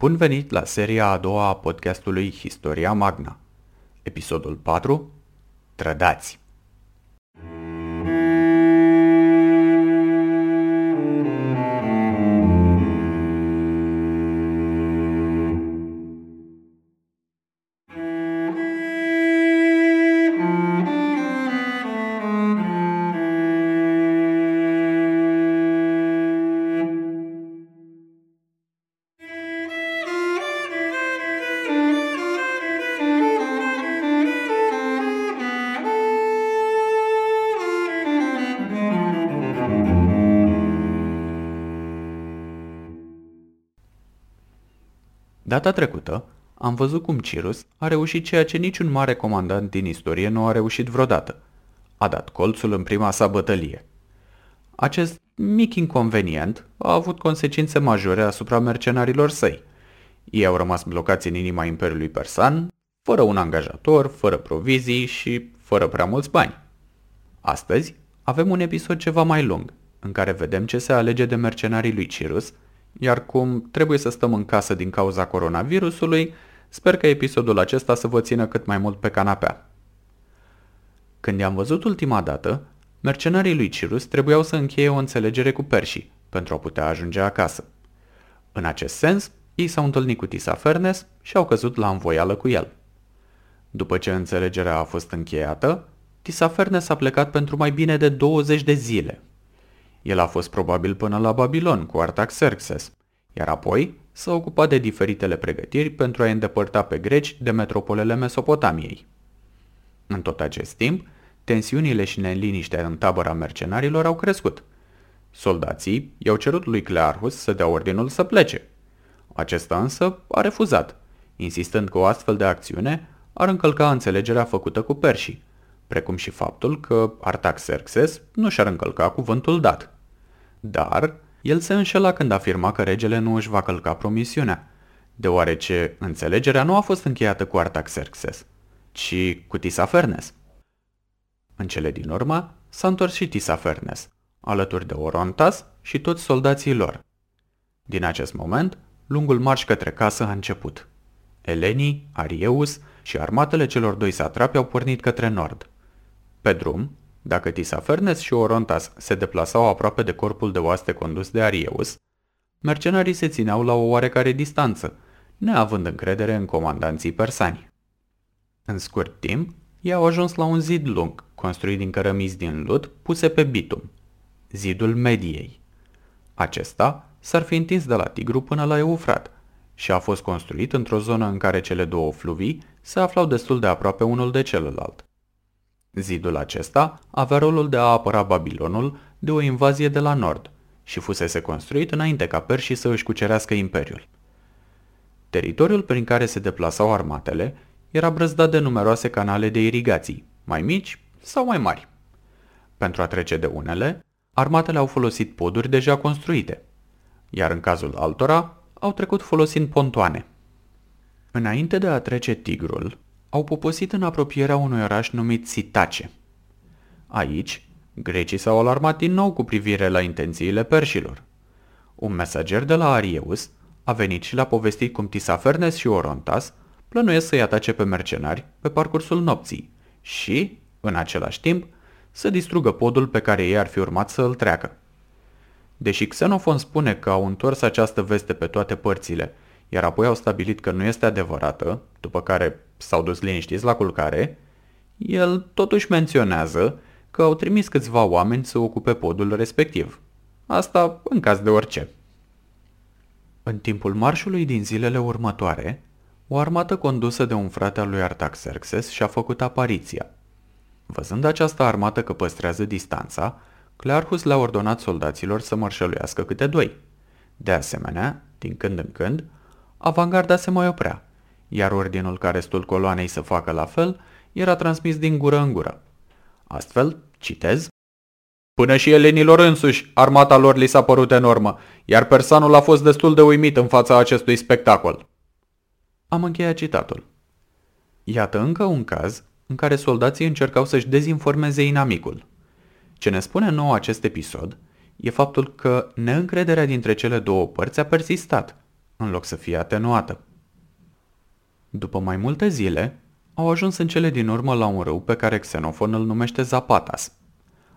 Bun venit la seria a doua a podcastului Historia Magna. Episodul 4. Trădați. Data trecută, am văzut cum Cirus a reușit ceea ce niciun mare comandant din istorie nu a reușit vreodată. A dat colțul în prima sa bătălie. Acest mic inconvenient a avut consecințe majore asupra mercenarilor săi. Ei au rămas blocați în inima Imperiului Persan, fără un angajator, fără provizii și fără prea mulți bani. Astăzi avem un episod ceva mai lung, în care vedem ce se alege de mercenarii lui Cirus iar cum trebuie să stăm în casă din cauza coronavirusului, sper că episodul acesta să vă țină cât mai mult pe canapea. Când i-am văzut ultima dată, mercenarii lui Cirus trebuiau să încheie o înțelegere cu perșii pentru a putea ajunge acasă. În acest sens, ei s-au întâlnit cu Tisafernes și au căzut la învoială cu el. După ce înțelegerea a fost încheiată, Tisafernes a plecat pentru mai bine de 20 de zile – el a fost probabil până la Babilon cu Artaxerxes, iar apoi s-a ocupat de diferitele pregătiri pentru a îndepărta pe greci de metropolele Mesopotamiei. În tot acest timp, tensiunile și neliniștea în tabăra mercenarilor au crescut. Soldații i-au cerut lui Clearchus să dea ordinul să plece. Acesta însă a refuzat, insistând că o astfel de acțiune ar încălca înțelegerea făcută cu perșii, precum și faptul că Artaxerxes nu și-ar încălca cuvântul dat. Dar el se înșela când afirma că regele nu își va călca promisiunea, deoarece înțelegerea nu a fost încheiată cu Artaxerxes, ci cu Tisafernes. În cele din urmă s-a întors și Tisafernes, alături de Orontas și toți soldații lor. Din acest moment, lungul marș către casă a început. Elenii, Arieus și armatele celor doi satrapi au pornit către nord. Pe drum, dacă Tisafernes și Orontas se deplasau aproape de corpul de oaste condus de Arieus, mercenarii se țineau la o oarecare distanță, neavând încredere în comandanții persani. În scurt timp, ei au ajuns la un zid lung, construit din cărămizi din lut puse pe bitum, zidul Mediei. Acesta s-ar fi întins de la Tigru până la Eufrat și a fost construit într-o zonă în care cele două fluvii se aflau destul de aproape unul de celălalt. Zidul acesta avea rolul de a apăra Babilonul de o invazie de la nord și fusese construit înainte ca perșii să își cucerească imperiul. Teritoriul prin care se deplasau armatele era brăzdat de numeroase canale de irigații, mai mici sau mai mari. Pentru a trece de unele, armatele au folosit poduri deja construite, iar în cazul altora au trecut folosind pontoane. Înainte de a trece Tigrul, au poposit în apropierea unui oraș numit Sitace. Aici, grecii s-au alarmat din nou cu privire la intențiile perșilor. Un mesager de la Arieus a venit și l-a povestit cum Tisafernes și Orontas plănuiesc să-i atace pe mercenari pe parcursul nopții și, în același timp, să distrugă podul pe care ei ar fi urmat să îl treacă. Deși Xenofon spune că au întors această veste pe toate părțile, iar apoi au stabilit că nu este adevărată, după care s-au dus liniștiți la culcare, el totuși menționează că au trimis câțiva oameni să ocupe podul respectiv. Asta în caz de orice. În timpul marșului din zilele următoare, o armată condusă de un frate al lui Artaxerxes și-a făcut apariția. Văzând această armată că păstrează distanța, Clearchus le-a ordonat soldaților să mărșăluiască câte doi. De asemenea, din când în când, avangarda se mai oprea iar ordinul ca restul coloanei să facă la fel era transmis din gură în gură. Astfel, citez, Până și elenilor însuși, armata lor li s-a părut enormă, iar persanul a fost destul de uimit în fața acestui spectacol. Am încheiat citatul. Iată încă un caz în care soldații încercau să-și dezinformeze inamicul. Ce ne spune nou acest episod e faptul că neîncrederea dintre cele două părți a persistat în loc să fie atenuată. După mai multe zile, au ajuns în cele din urmă la un râu pe care Xenofon îl numește Zapatas.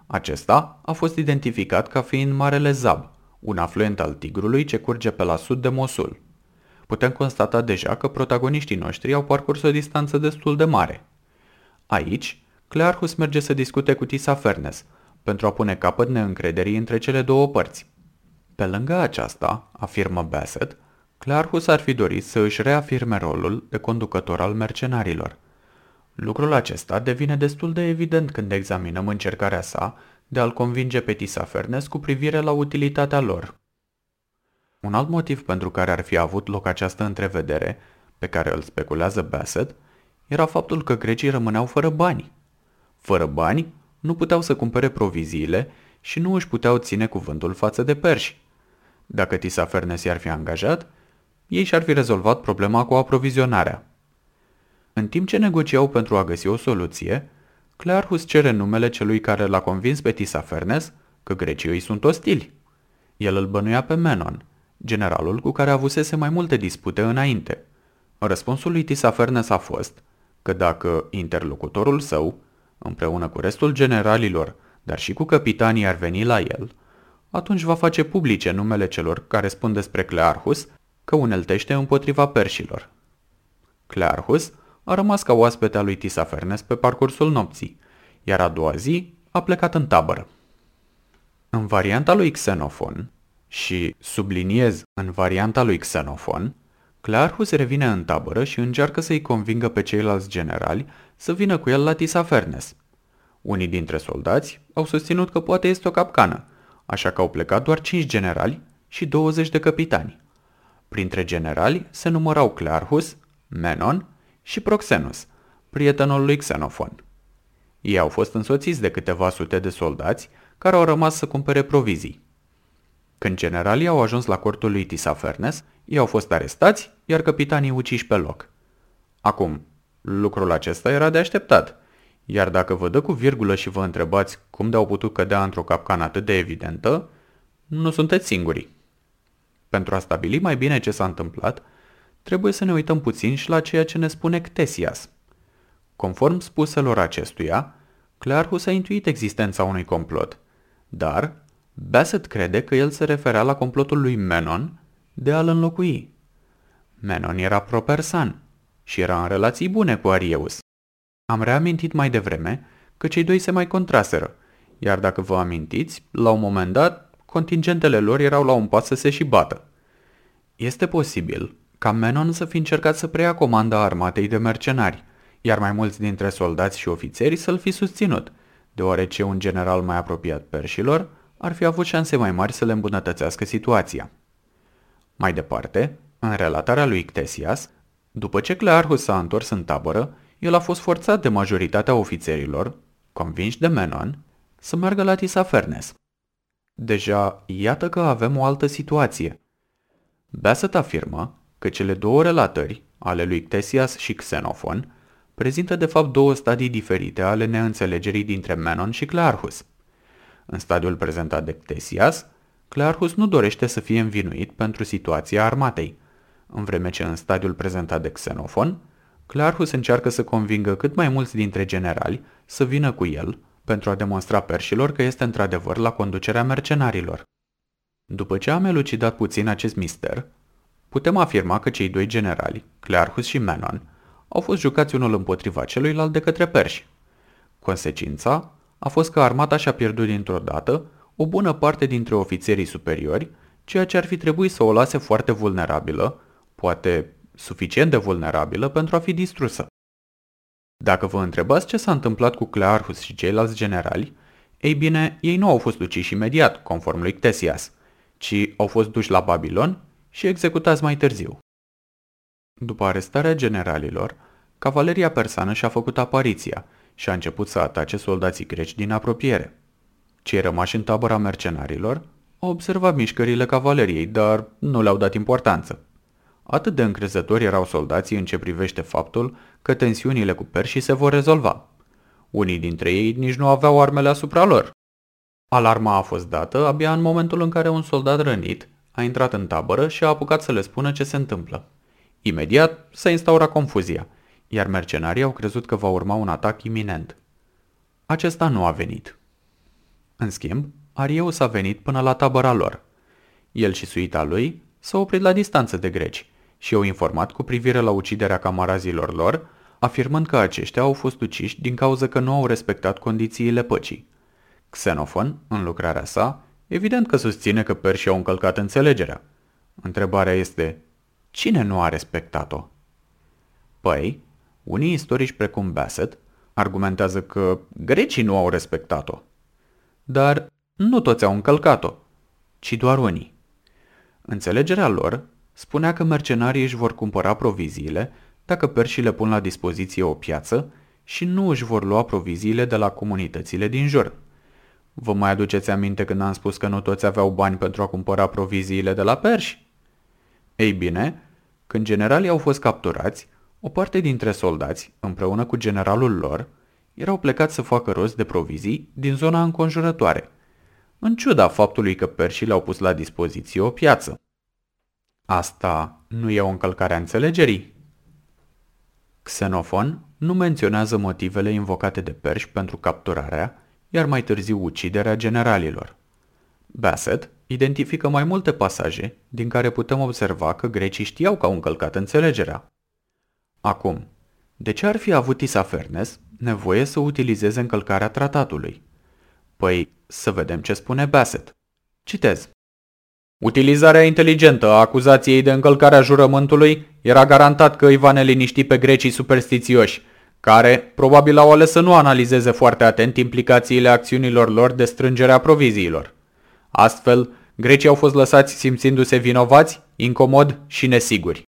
Acesta a fost identificat ca fiind Marele Zab, un afluent al Tigrului ce curge pe la sud de Mosul. Putem constata deja că protagoniștii noștri au parcurs o distanță destul de mare. Aici, Clearchus merge să discute cu Tisafernes, pentru a pune capăt neîncrederii între cele două părți. Pe lângă aceasta, afirmă Bassett, Clarhus ar fi dorit să își reafirme rolul de conducător al mercenarilor. Lucrul acesta devine destul de evident când examinăm încercarea sa de a-l convinge pe Tisafernes cu privire la utilitatea lor. Un alt motiv pentru care ar fi avut loc această întrevedere, pe care îl speculează Bassett, era faptul că grecii rămâneau fără bani. Fără bani, nu puteau să cumpere proviziile și nu își puteau ține cuvântul față de perși. Dacă Tisafernes i-ar fi angajat, ei și-ar fi rezolvat problema cu aprovizionarea. În timp ce negociau pentru a găsi o soluție, Clearchus cere numele celui care l-a convins pe Tisafernes că grecii îi sunt ostili. El îl bănuia pe Menon, generalul cu care avusese mai multe dispute înainte. Răspunsul lui Tisafernes a fost că dacă interlocutorul său, împreună cu restul generalilor, dar și cu capitanii ar veni la el, atunci va face publice numele celor care spun despre Clearchus că uneltește împotriva perșilor. Clearchus a rămas ca oaspete a lui Tisafernes pe parcursul nopții, iar a doua zi a plecat în tabără. În varianta lui Xenofon, și subliniez în varianta lui Xenofon, Clearchus revine în tabără și încearcă să-i convingă pe ceilalți generali să vină cu el la Tisafernes. Unii dintre soldați au susținut că poate este o capcană, așa că au plecat doar 5 generali și 20 de capitani. Printre generali se numărau Clearchus, Menon și Proxenus, prietenul lui Xenofon. Ei au fost însoțiți de câteva sute de soldați care au rămas să cumpere provizii. Când generalii au ajuns la cortul lui Tisafernes, ei au fost arestați, iar capitanii uciși pe loc. Acum, lucrul acesta era de așteptat, iar dacă vă dă cu virgulă și vă întrebați cum de-au putut cădea într-o capcană atât de evidentă, nu sunteți singurii. Pentru a stabili mai bine ce s-a întâmplat, trebuie să ne uităm puțin și la ceea ce ne spune Ctesias. Conform spuselor acestuia, Clearchus a intuit existența unui complot, dar Bassett crede că el se referea la complotul lui Menon de a-l înlocui. Menon era propersan și era în relații bune cu Arieus. Am reamintit mai devreme că cei doi se mai contraseră, iar dacă vă amintiți, la un moment dat, contingentele lor erau la un pas să se și bată. Este posibil ca Menon să fi încercat să preia comanda armatei de mercenari, iar mai mulți dintre soldați și ofițeri să-l fi susținut, deoarece un general mai apropiat perșilor ar fi avut șanse mai mari să le îmbunătățească situația. Mai departe, în relatarea lui Ctesias, după ce Clearchus s-a întors în tabără, el a fost forțat de majoritatea ofițerilor, convinși de Menon, să meargă la Tisafernes. Deja, iată că avem o altă situație. Bassett afirmă că cele două relatări, ale lui Ctesias și Xenofon, prezintă de fapt două stadii diferite ale neînțelegerii dintre Menon și Clearchus. În stadiul prezentat de Ctesias, Clearchus nu dorește să fie învinuit pentru situația armatei, în vreme ce în stadiul prezentat de Xenofon, Clearchus încearcă să convingă cât mai mulți dintre generali să vină cu el pentru a demonstra perșilor că este într-adevăr la conducerea mercenarilor. După ce am elucidat puțin acest mister, putem afirma că cei doi generali, Clearchus și Menon, au fost jucați unul împotriva celuilalt de către perși. Consecința a fost că armata și-a pierdut dintr-o dată o bună parte dintre ofițerii superiori, ceea ce ar fi trebuit să o lase foarte vulnerabilă, poate suficient de vulnerabilă pentru a fi distrusă. Dacă vă întrebați ce s-a întâmplat cu Clearchus și ceilalți generali, ei bine, ei nu au fost uciși imediat, conform lui Ctesias, ci au fost duși la Babilon și executați mai târziu. După arestarea generalilor, cavaleria persană și-a făcut apariția și a început să atace soldații greci din apropiere. Cei rămași în tabăra mercenarilor au observat mișcările cavaleriei, dar nu le-au dat importanță. Atât de încrezători erau soldații în ce privește faptul că tensiunile cu perșii se vor rezolva. Unii dintre ei nici nu aveau armele asupra lor. Alarma a fost dată abia în momentul în care un soldat rănit a intrat în tabără și a apucat să le spună ce se întâmplă. Imediat s-a instaurat confuzia, iar mercenarii au crezut că va urma un atac iminent. Acesta nu a venit. În schimb, Arieus a venit până la tabăra lor. El și suita lui s-au oprit la distanță de greci și au informat cu privire la uciderea camarazilor lor, afirmând că aceștia au fost uciși din cauza că nu au respectat condițiile păcii. Xenofon, în lucrarea sa, evident că susține că perșii au încălcat înțelegerea. Întrebarea este, cine nu a respectat-o? Păi, unii istorici precum Bassett argumentează că grecii nu au respectat-o. Dar nu toți au încălcat-o, ci doar unii. Înțelegerea lor spunea că mercenarii își vor cumpăra proviziile dacă perșii le pun la dispoziție o piață și nu își vor lua proviziile de la comunitățile din jur. Vă mai aduceți aminte când am spus că nu toți aveau bani pentru a cumpăra proviziile de la perși? Ei bine, când generalii au fost capturați, o parte dintre soldați, împreună cu generalul lor, erau plecați să facă rost de provizii din zona înconjurătoare, în ciuda faptului că perșii le-au pus la dispoziție o piață. Asta nu e o încălcare a înțelegerii? Xenofon nu menționează motivele invocate de perși pentru capturarea, iar mai târziu uciderea generalilor. Bassett identifică mai multe pasaje din care putem observa că grecii știau că au încălcat înțelegerea. Acum, de ce ar fi avut Isafernes nevoie să utilizeze încălcarea tratatului? Păi, să vedem ce spune Bassett. Citez. Utilizarea inteligentă a acuzației de încălcare a jurământului era garantat că îi va neliniști pe grecii superstițioși, care probabil au ales să nu analizeze foarte atent implicațiile acțiunilor lor de strângere a proviziilor. Astfel, grecii au fost lăsați simțindu-se vinovați, incomod și nesiguri.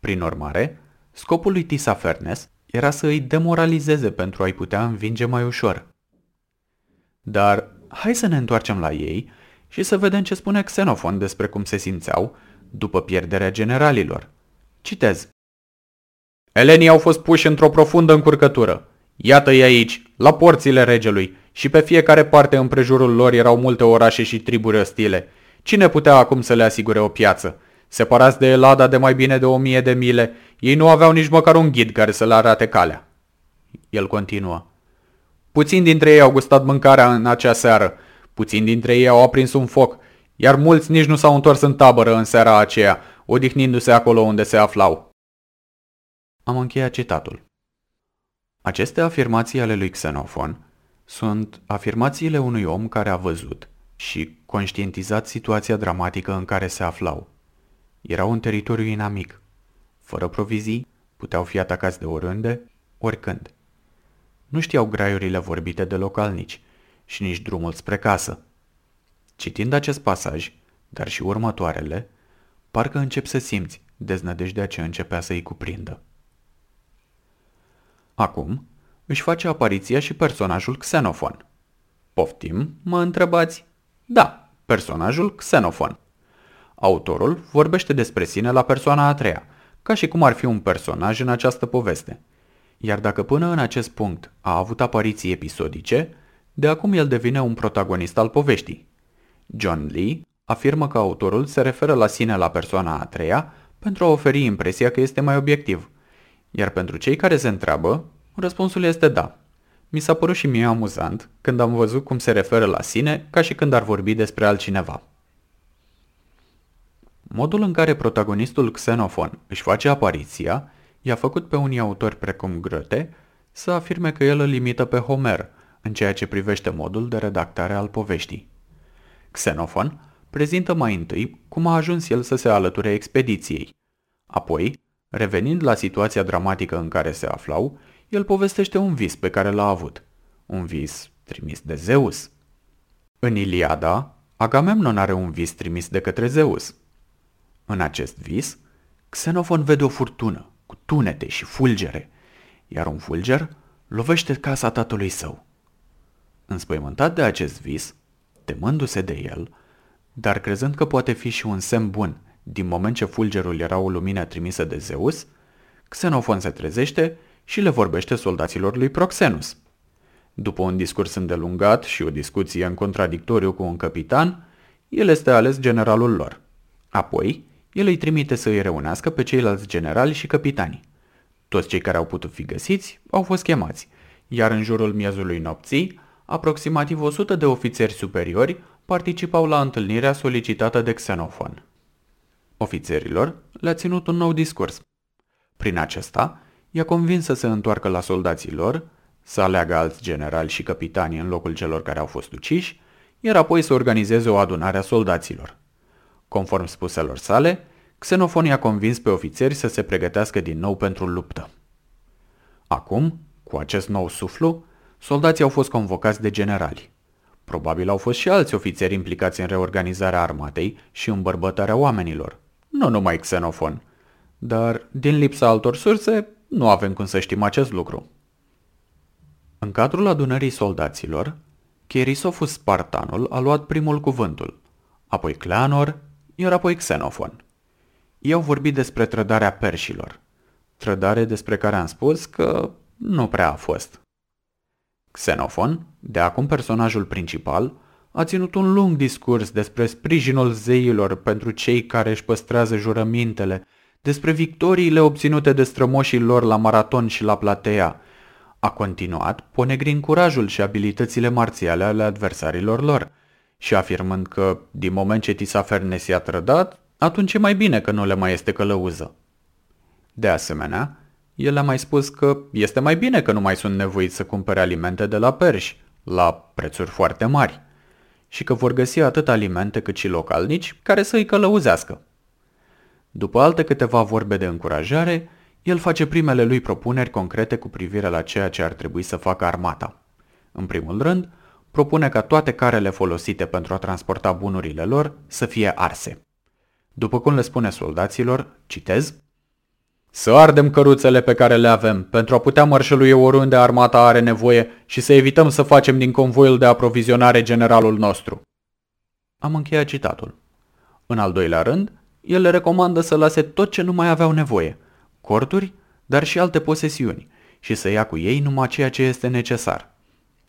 Prin urmare, scopul lui Tisafernes era să îi demoralizeze pentru a-i putea învinge mai ușor. Dar hai să ne întoarcem la ei și să vedem ce spune Xenofon despre cum se simțeau după pierderea generalilor. Citez. Elenii au fost puși într-o profundă încurcătură. Iată-i aici, la porțile regelui, și pe fiecare parte împrejurul lor erau multe orașe și triburi ostile. Cine putea acum să le asigure o piață? Separați de Elada de mai bine de o mie de mile, ei nu aveau nici măcar un ghid care să le arate calea. El continuă. Puțini dintre ei au gustat mâncarea în acea seară, puțini dintre ei au aprins un foc, iar mulți nici nu s-au întors în tabără în seara aceea, odihnindu-se acolo unde se aflau. Am încheiat citatul. Aceste afirmații ale lui Xenofon sunt afirmațiile unui om care a văzut și conștientizat situația dramatică în care se aflau. Erau un teritoriu inamic. Fără provizii, puteau fi atacați de oriunde, oricând. Nu știau graiurile vorbite de localnici și nici drumul spre casă. Citind acest pasaj, dar și următoarele, parcă încep să simți deznădejdea ce începea să-i cuprindă. Acum își face apariția și personajul Xenofon. Poftim, mă întrebați? Da, personajul Xenofon. Autorul vorbește despre sine la persoana a treia, ca și cum ar fi un personaj în această poveste. Iar dacă până în acest punct a avut apariții episodice, de acum el devine un protagonist al poveștii. John Lee afirmă că autorul se referă la sine la persoana a treia pentru a oferi impresia că este mai obiectiv. Iar pentru cei care se întreabă, răspunsul este da. Mi s-a părut și mie amuzant când am văzut cum se referă la sine ca și când ar vorbi despre altcineva. Modul în care protagonistul Xenofon își face apariția i-a făcut pe unii autori precum Grăte să afirme că el îl limită pe Homer în ceea ce privește modul de redactare al poveștii. Xenofon prezintă mai întâi cum a ajuns el să se alăture expediției. Apoi, revenind la situația dramatică în care se aflau, el povestește un vis pe care l-a avut. Un vis trimis de Zeus. În Iliada, Agamemnon are un vis trimis de către Zeus. În acest vis, Xenofon vede o furtună cu tunete și fulgere, iar un fulger lovește casa tatălui său. Înspăimântat de acest vis, temându-se de el, dar crezând că poate fi și un semn bun din moment ce fulgerul era o lumină trimisă de Zeus, Xenofon se trezește și le vorbește soldaților lui Proxenus. După un discurs îndelungat și o discuție în contradictoriu cu un capitan, el este ales generalul lor. Apoi, el îi trimite să îi reunească pe ceilalți generali și capitani. Toți cei care au putut fi găsiți au fost chemați, iar în jurul miezului nopții, aproximativ 100 de ofițeri superiori participau la întâlnirea solicitată de Xenofon. Ofițerilor le-a ținut un nou discurs. Prin acesta, i-a convins să se întoarcă la soldații lor, să aleagă alți generali și capitani în locul celor care au fost uciși, iar apoi să organizeze o adunare a soldaților. Conform spuselor sale, Xenofon i-a convins pe ofițeri să se pregătească din nou pentru luptă. Acum, cu acest nou suflu, soldații au fost convocați de generali. Probabil au fost și alți ofițeri implicați în reorganizarea armatei și îmbărbătarea oamenilor, nu numai Xenofon. Dar, din lipsa altor surse, nu avem cum să știm acest lucru. În cadrul adunării soldaților, Cherisofus Spartanul a luat primul cuvântul, apoi Cleanor, iar apoi Xenofon. Ei au vorbit despre trădarea perșilor, trădare despre care am spus că nu prea a fost. Xenofon, de acum personajul principal, a ținut un lung discurs despre sprijinul zeilor pentru cei care își păstrează jurămintele, despre victoriile obținute de strămoșii lor la maraton și la platea. A continuat, ponegrind curajul și abilitățile marțiale ale adversarilor lor și afirmând că, din moment ce Tisafernes i-a trădat, atunci e mai bine că nu le mai este călăuză. De asemenea, el a mai spus că este mai bine că nu mai sunt nevoiți să cumpere alimente de la perși, la prețuri foarte mari, și că vor găsi atât alimente cât și localnici care să îi călăuzească. După alte câteva vorbe de încurajare, el face primele lui propuneri concrete cu privire la ceea ce ar trebui să facă armata. În primul rând, propune ca toate carele folosite pentru a transporta bunurile lor să fie arse. După cum le spune soldaților, citez, să ardem căruțele pe care le avem pentru a putea mărșălui oriunde armata are nevoie și să evităm să facem din convoiul de aprovizionare generalul nostru. Am încheiat citatul. În al doilea rând, el le recomandă să lase tot ce nu mai aveau nevoie, corturi, dar și alte posesiuni, și să ia cu ei numai ceea ce este necesar.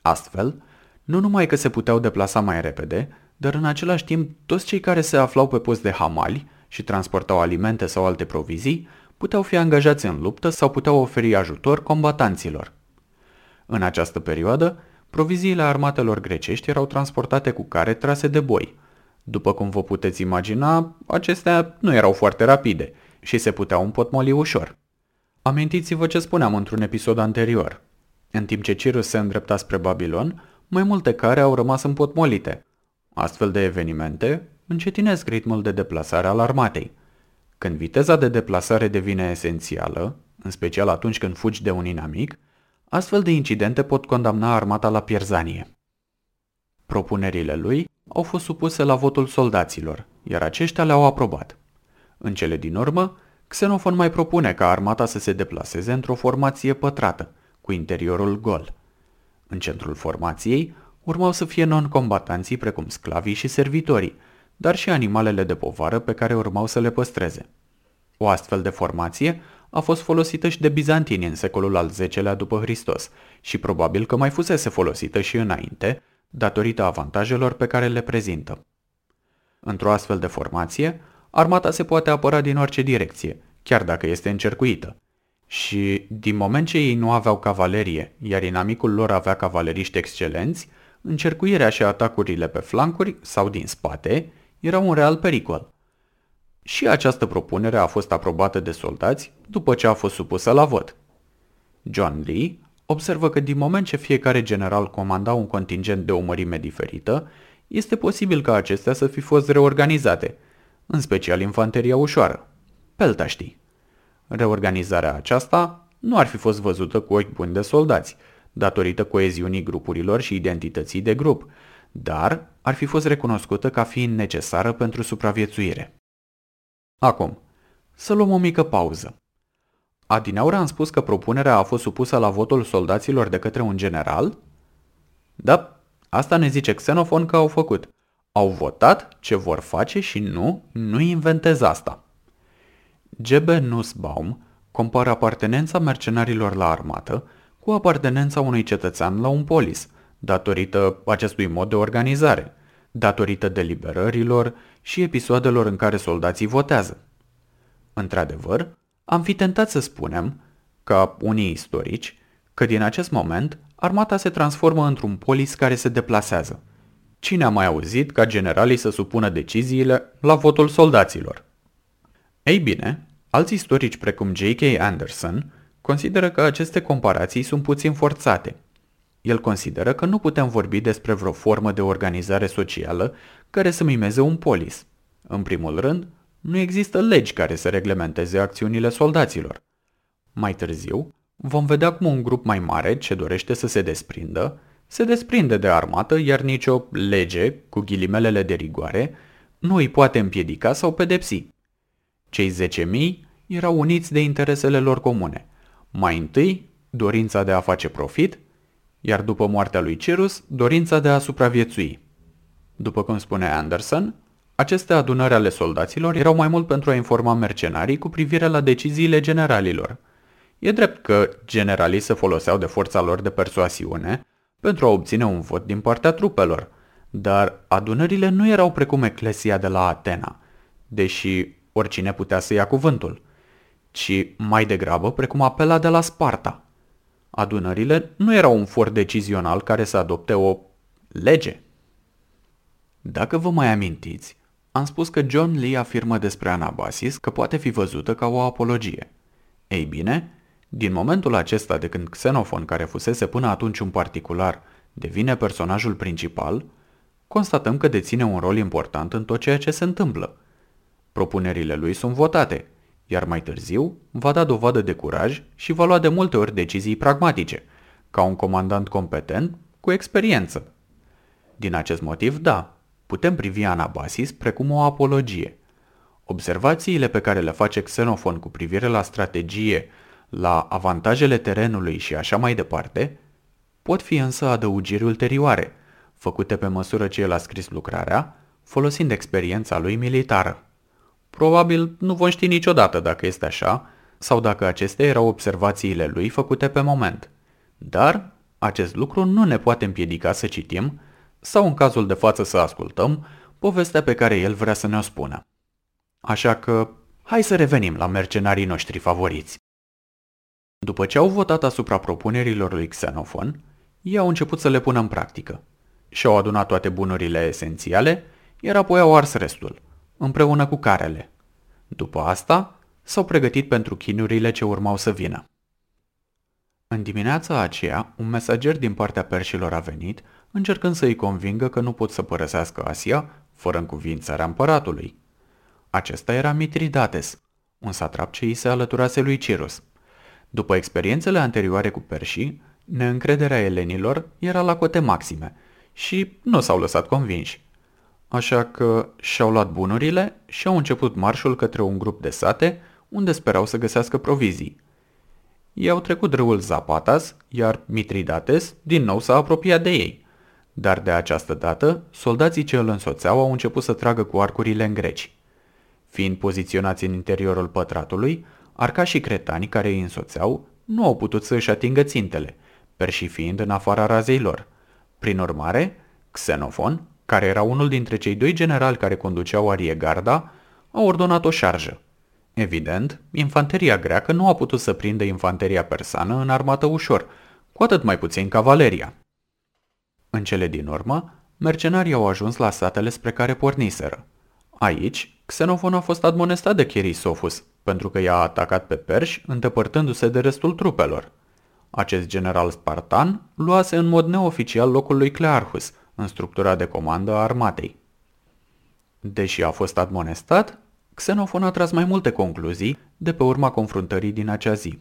Astfel, nu numai că se puteau deplasa mai repede, dar în același timp toți cei care se aflau pe post de hamali și transportau alimente sau alte provizii puteau fi angajați în luptă sau puteau oferi ajutor combatanților. În această perioadă, proviziile armatelor grecești erau transportate cu care trase de boi. După cum vă puteți imagina, acestea nu erau foarte rapide și se puteau împotmoli ușor. Amintiți-vă ce spuneam într-un episod anterior. În timp ce Cirus se îndrepta spre Babilon, mai multe care au rămas împotmolite. Astfel de evenimente încetinesc ritmul de deplasare al armatei – când viteza de deplasare devine esențială, în special atunci când fugi de un inamic, astfel de incidente pot condamna armata la pierzanie. Propunerile lui au fost supuse la votul soldaților, iar aceștia le-au aprobat. În cele din urmă, Xenofon mai propune ca armata să se deplaseze într-o formație pătrată, cu interiorul gol. În centrul formației urmau să fie non-combatanții precum sclavii și servitorii, dar și animalele de povară pe care urmau să le păstreze. O astfel de formație a fost folosită și de bizantini în secolul al X-lea după Hristos și probabil că mai fusese folosită și înainte, datorită avantajelor pe care le prezintă. Într-o astfel de formație, armata se poate apăra din orice direcție, chiar dacă este încercuită. Și, din moment ce ei nu aveau cavalerie, iar inamicul lor avea cavaleriști excelenți, încercuirea și atacurile pe flancuri sau din spate era un real pericol. Și această propunere a fost aprobată de soldați după ce a fost supusă la vot. John Lee observă că din moment ce fiecare general comanda un contingent de o mărime diferită, este posibil ca acestea să fi fost reorganizate, în special infanteria ușoară. Pelta știi. Reorganizarea aceasta nu ar fi fost văzută cu ochi buni de soldați, datorită coeziunii grupurilor și identității de grup, dar ar fi fost recunoscută ca fiind necesară pentru supraviețuire. Acum, să luăm o mică pauză. Adineaura am spus că propunerea a fost supusă la votul soldaților de către un general? Da, asta ne zice Xenofon că au făcut. Au votat ce vor face și nu, nu inventez asta. G.B. Nussbaum compară apartenența mercenarilor la armată cu apartenența unui cetățean la un polis – datorită acestui mod de organizare. datorită deliberărilor și episoadelor în care soldații votează. Într-adevăr, am fi tentat să spunem, ca unii istorici, că din acest moment armata se transformă într-un polis care se deplasează. Cine a mai auzit ca generalii să supună deciziile la votul soldaților? Ei bine, alți istorici precum J.K. Anderson consideră că aceste comparații sunt puțin forțate. El consideră că nu putem vorbi despre vreo formă de organizare socială care să mimeze un polis. În primul rând, nu există legi care să reglementeze acțiunile soldaților. Mai târziu, vom vedea cum un grup mai mare ce dorește să se desprindă, se desprinde de armată, iar nicio lege, cu ghilimelele de rigoare, nu îi poate împiedica sau pedepsi. Cei 10.000 erau uniți de interesele lor comune. Mai întâi, dorința de a face profit, iar după moartea lui Cirus, dorința de a supraviețui. După cum spune Anderson, aceste adunări ale soldaților erau mai mult pentru a informa mercenarii cu privire la deciziile generalilor. E drept că generalii se foloseau de forța lor de persoasiune pentru a obține un vot din partea trupelor, dar adunările nu erau precum Eclesia de la Atena, deși oricine putea să ia cuvântul, ci mai degrabă precum apela de la Sparta. Adunările nu erau un for decizional care să adopte o lege. Dacă vă mai amintiți, am spus că John Lee afirmă despre Anabasis că poate fi văzută ca o apologie. Ei bine, din momentul acesta de când Xenofon, care fusese până atunci un particular, devine personajul principal, constatăm că deține un rol important în tot ceea ce se întâmplă. Propunerile lui sunt votate, iar mai târziu va da dovadă de curaj și va lua de multe ori decizii pragmatice, ca un comandant competent cu experiență. Din acest motiv, da, putem privi Anabasis precum o apologie. Observațiile pe care le face Xenofon cu privire la strategie, la avantajele terenului și așa mai departe, pot fi însă adăugiri ulterioare, făcute pe măsură ce el a scris lucrarea, folosind experiența lui militară. Probabil nu vom ști niciodată dacă este așa sau dacă acestea erau observațiile lui făcute pe moment. Dar acest lucru nu ne poate împiedica să citim sau în cazul de față să ascultăm povestea pe care el vrea să ne-o spună. Așa că, hai să revenim la mercenarii noștri favoriți. După ce au votat asupra propunerilor lui Xenofon, ei au început să le pună în practică. Și-au adunat toate bunurile esențiale, iar apoi au ars restul, împreună cu carele. După asta, s-au pregătit pentru chinurile ce urmau să vină. În dimineața aceea, un mesager din partea perșilor a venit, încercând să-i convingă că nu pot să părăsească Asia fără încuvințarea împăratului. Acesta era Mitridates, un satrap ce îi se alăturase lui Cirus. După experiențele anterioare cu perșii, neîncrederea elenilor era la cote maxime și nu s-au lăsat convinși. Așa că și-au luat bunurile și au început marșul către un grup de sate unde sperau să găsească provizii. Ei au trecut râul Zapatas, iar Mitridates din nou s-a apropiat de ei. Dar de această dată, soldații ce îl însoțeau au început să tragă cu arcurile în greci. Fiind poziționați în interiorul pătratului, arcașii cretani care îi însoțeau nu au putut să își atingă țintele, perși fiind în afara razei lor. Prin urmare, Xenofon, care era unul dintre cei doi generali care conduceau ariegarda, a ordonat o șarjă. Evident, infanteria greacă nu a putut să prindă infanteria persană în armată ușor, cu atât mai puțin cavaleria. În cele din urmă, mercenarii au ajuns la satele spre care porniseră. Aici, Xenofon a fost admonestat de Cherisofus, pentru că i-a atacat pe perși, îndepărtându-se de restul trupelor. Acest general spartan luase în mod neoficial locul lui Clearchus în structura de comandă a armatei. Deși a fost admonestat, Xenofon a tras mai multe concluzii de pe urma confruntării din acea zi.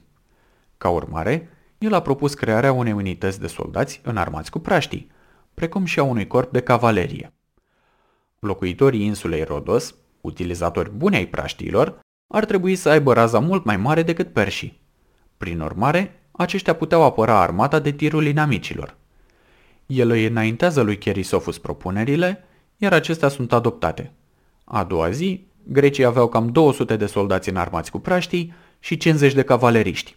Ca urmare, el a propus crearea unei unități de soldați înarmați cu praștii, precum și a unui corp de cavalerie. Locuitorii insulei Rodos, utilizatori buni ai praștilor, ar trebui să aibă raza mult mai mare decât perșii. Prin urmare, aceștia puteau apăra armata de tirul inamicilor. El îi înaintează lui Cherisofus propunerile, iar acestea sunt adoptate. A doua zi, grecii aveau cam 200 de soldați înarmați cu praștii și 50 de cavaleriști.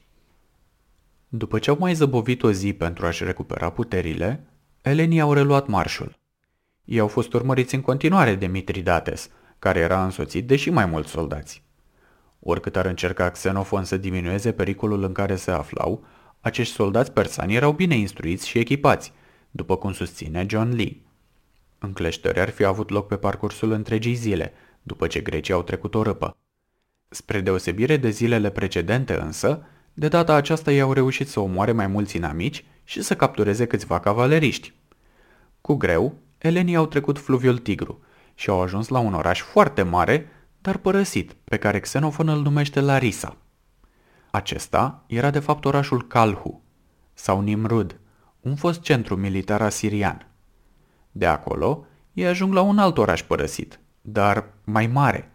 După ce au mai zăbovit o zi pentru a-și recupera puterile, elenii au reluat marșul. Ei au fost urmăriți în continuare de Mitridates, care era însoțit de și mai mulți soldați. Oricât ar încerca Xenofon să diminueze pericolul în care se aflau, acești soldați persani erau bine instruiți și echipați, după cum susține John Lee. Încleștări ar fi avut loc pe parcursul întregii zile, după ce grecii au trecut o râpă. Spre deosebire de zilele precedente însă, de data aceasta ei au reușit să omoare mai mulți inamici și să captureze câțiva cavaleriști. Cu greu, elenii au trecut fluviul Tigru și au ajuns la un oraș foarte mare, dar părăsit, pe care Xenofon îl numește Larisa. Acesta era de fapt orașul Calhu sau Nimrud, un fost centru militar asirian. De acolo, ei ajung la un alt oraș părăsit, dar mai mare,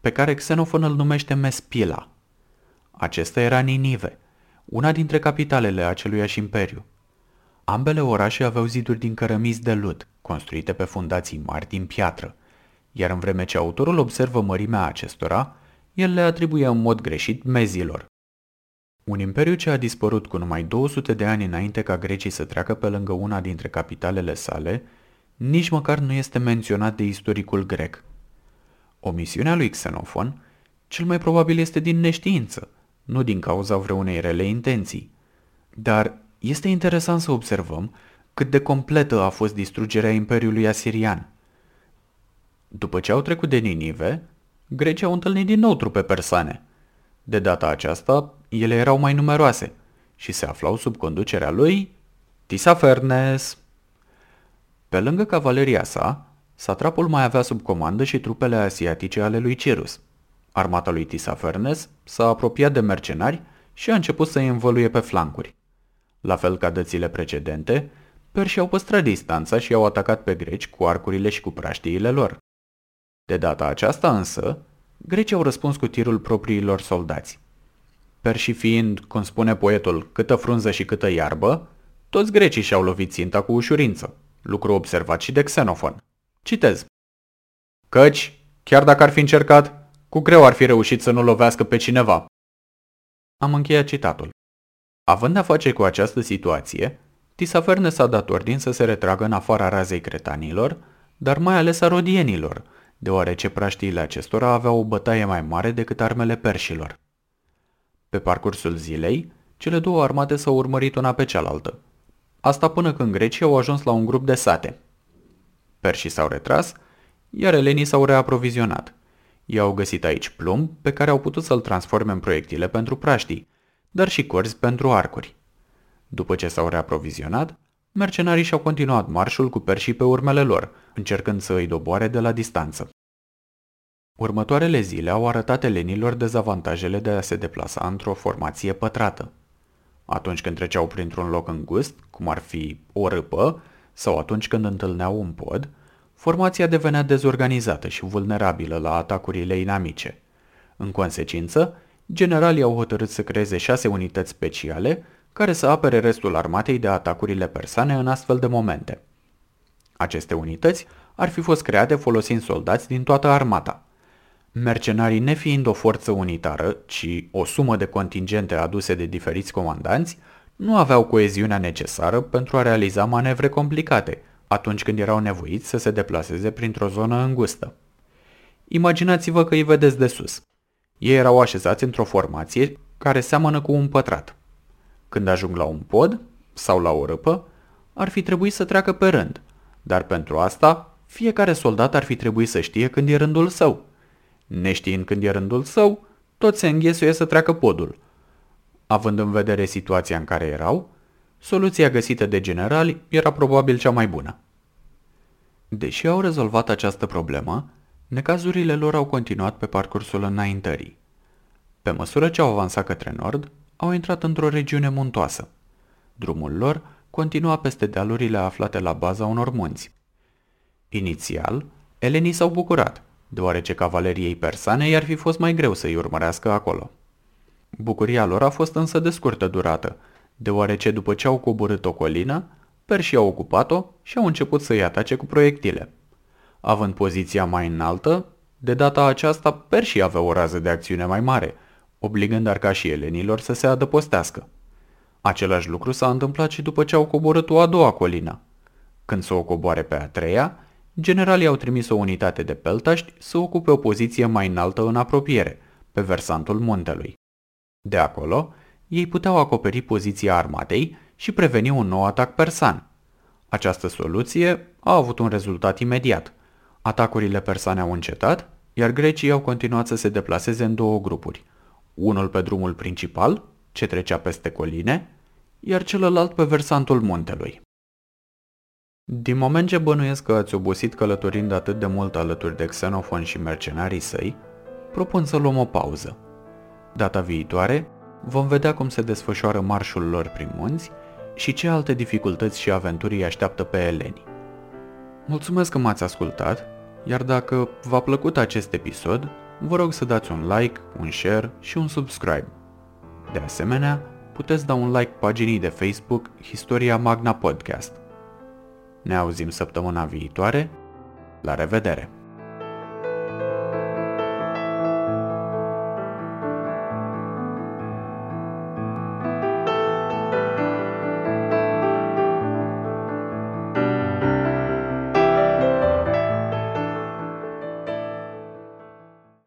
pe care Xenofon îl numește Mespila. Acesta era Ninive, una dintre capitalele aceluiași imperiu. Ambele orașe aveau ziduri din cărămizi de lut, construite pe fundații mari din piatră, iar în vreme ce autorul observă mărimea acestora, el le atribuie în mod greșit mezilor. Un imperiu ce a dispărut cu numai 200 de ani înainte ca grecii să treacă pe lângă una dintre capitalele sale, nici măcar nu este menționat de istoricul grec. Omisiunea lui Xenofon cel mai probabil este din neștiință, nu din cauza vreunei rele intenții. Dar este interesant să observăm cât de completă a fost distrugerea Imperiului Asirian. După ce au trecut de Ninive, grecii au întâlnit din nou trupe persane. De data aceasta, ele erau mai numeroase și se aflau sub conducerea lui Tisafernes. Pe lângă cavaleria sa, satrapul mai avea sub comandă și trupele asiatice ale lui Cirus. Armata lui Tisafernes s-a apropiat de mercenari și a început să îi învăluie pe flancuri. La fel ca dățile precedente, perșii au păstrat distanța și au atacat pe greci cu arcurile și cu praștiile lor. De data aceasta însă, grecii au răspuns cu tirul propriilor soldați. Perșii fiind, cum spune poetul, câtă frunză și câtă iarbă, toți grecii și-au lovit ținta cu ușurință, lucru observat și de Xenofon. Citez. Căci, chiar dacă ar fi încercat, cu greu ar fi reușit să nu lovească pe cineva. Am încheiat citatul. Având a face cu această situație, Tisaferne s-a dat ordin să se retragă în afara razei cretanilor, dar mai ales a rodienilor, deoarece praștiile acestora aveau o bătaie mai mare decât armele perșilor. Pe parcursul zilei, cele două armate s-au urmărit una pe cealaltă. Asta până când grecii au ajuns la un grup de sate. Perșii s-au retras, iar elenii s-au reaprovizionat. Ei au găsit aici plumb pe care au putut să-l transforme în proiectile pentru praștii, dar și corzi pentru arcuri. După ce s-au reaprovizionat, mercenarii și-au continuat marșul cu perșii pe urmele lor, încercând să îi doboare de la distanță. Următoarele zile au arătat elenilor dezavantajele de a se deplasa într-o formație pătrată. Atunci când treceau printr-un loc îngust, cum ar fi o râpă, sau atunci când întâlneau un pod, formația devenea dezorganizată și vulnerabilă la atacurile inamice. În consecință, generalii au hotărât să creeze șase unități speciale care să apere restul armatei de atacurile persane în astfel de momente. Aceste unități ar fi fost create folosind soldați din toată armata. Mercenarii nefiind o forță unitară, ci o sumă de contingente aduse de diferiți comandanți, nu aveau coeziunea necesară pentru a realiza manevre complicate, atunci când erau nevoiți să se deplaseze printr-o zonă îngustă. Imaginați-vă că îi vedeți de sus. Ei erau așezați într-o formație care seamănă cu un pătrat. Când ajung la un pod sau la o râpă, ar fi trebuit să treacă pe rând, dar pentru asta fiecare soldat ar fi trebuit să știe când e rândul său. Neștiind când e rândul său, tot se înghesuie să treacă podul. Având în vedere situația în care erau, soluția găsită de generali era probabil cea mai bună. Deși au rezolvat această problemă, necazurile lor au continuat pe parcursul înaintării. Pe măsură ce au avansat către nord, au intrat într-o regiune muntoasă. Drumul lor continua peste dealurile aflate la baza unor munți. Inițial, elenii s-au bucurat, deoarece cavaleriei persane i-ar fi fost mai greu să-i urmărească acolo. Bucuria lor a fost însă de scurtă durată, deoarece după ce au coborât o colină, perșii au ocupat-o și au început să-i atace cu proiectile. Având poziția mai înaltă, de data aceasta perșii aveau o rază de acțiune mai mare, obligând arcașii elenilor să se adăpostească. Același lucru s-a întâmplat și după ce au coborât o a doua colină. Când să o coboare pe a treia, generalii au trimis o unitate de peltaști să ocupe o poziție mai înaltă în apropiere, pe versantul muntelui. De acolo, ei puteau acoperi poziția armatei și preveni un nou atac persan. Această soluție a avut un rezultat imediat. Atacurile persane au încetat, iar grecii au continuat să se deplaseze în două grupuri. Unul pe drumul principal, ce trecea peste coline, iar celălalt pe versantul muntelui. Din moment ce bănuiesc că ați obosit călătorind atât de mult alături de Xenofon și mercenarii săi, propun să luăm o pauză. Data viitoare vom vedea cum se desfășoară marșul lor prin munți și ce alte dificultăți și aventuri îi așteaptă pe eleni. Mulțumesc că m-ați ascultat, iar dacă v-a plăcut acest episod, vă rog să dați un like, un share și un subscribe. De asemenea, puteți da un like paginii de Facebook Historia Magna Podcast. Ne auzim săptămâna viitoare. La revedere!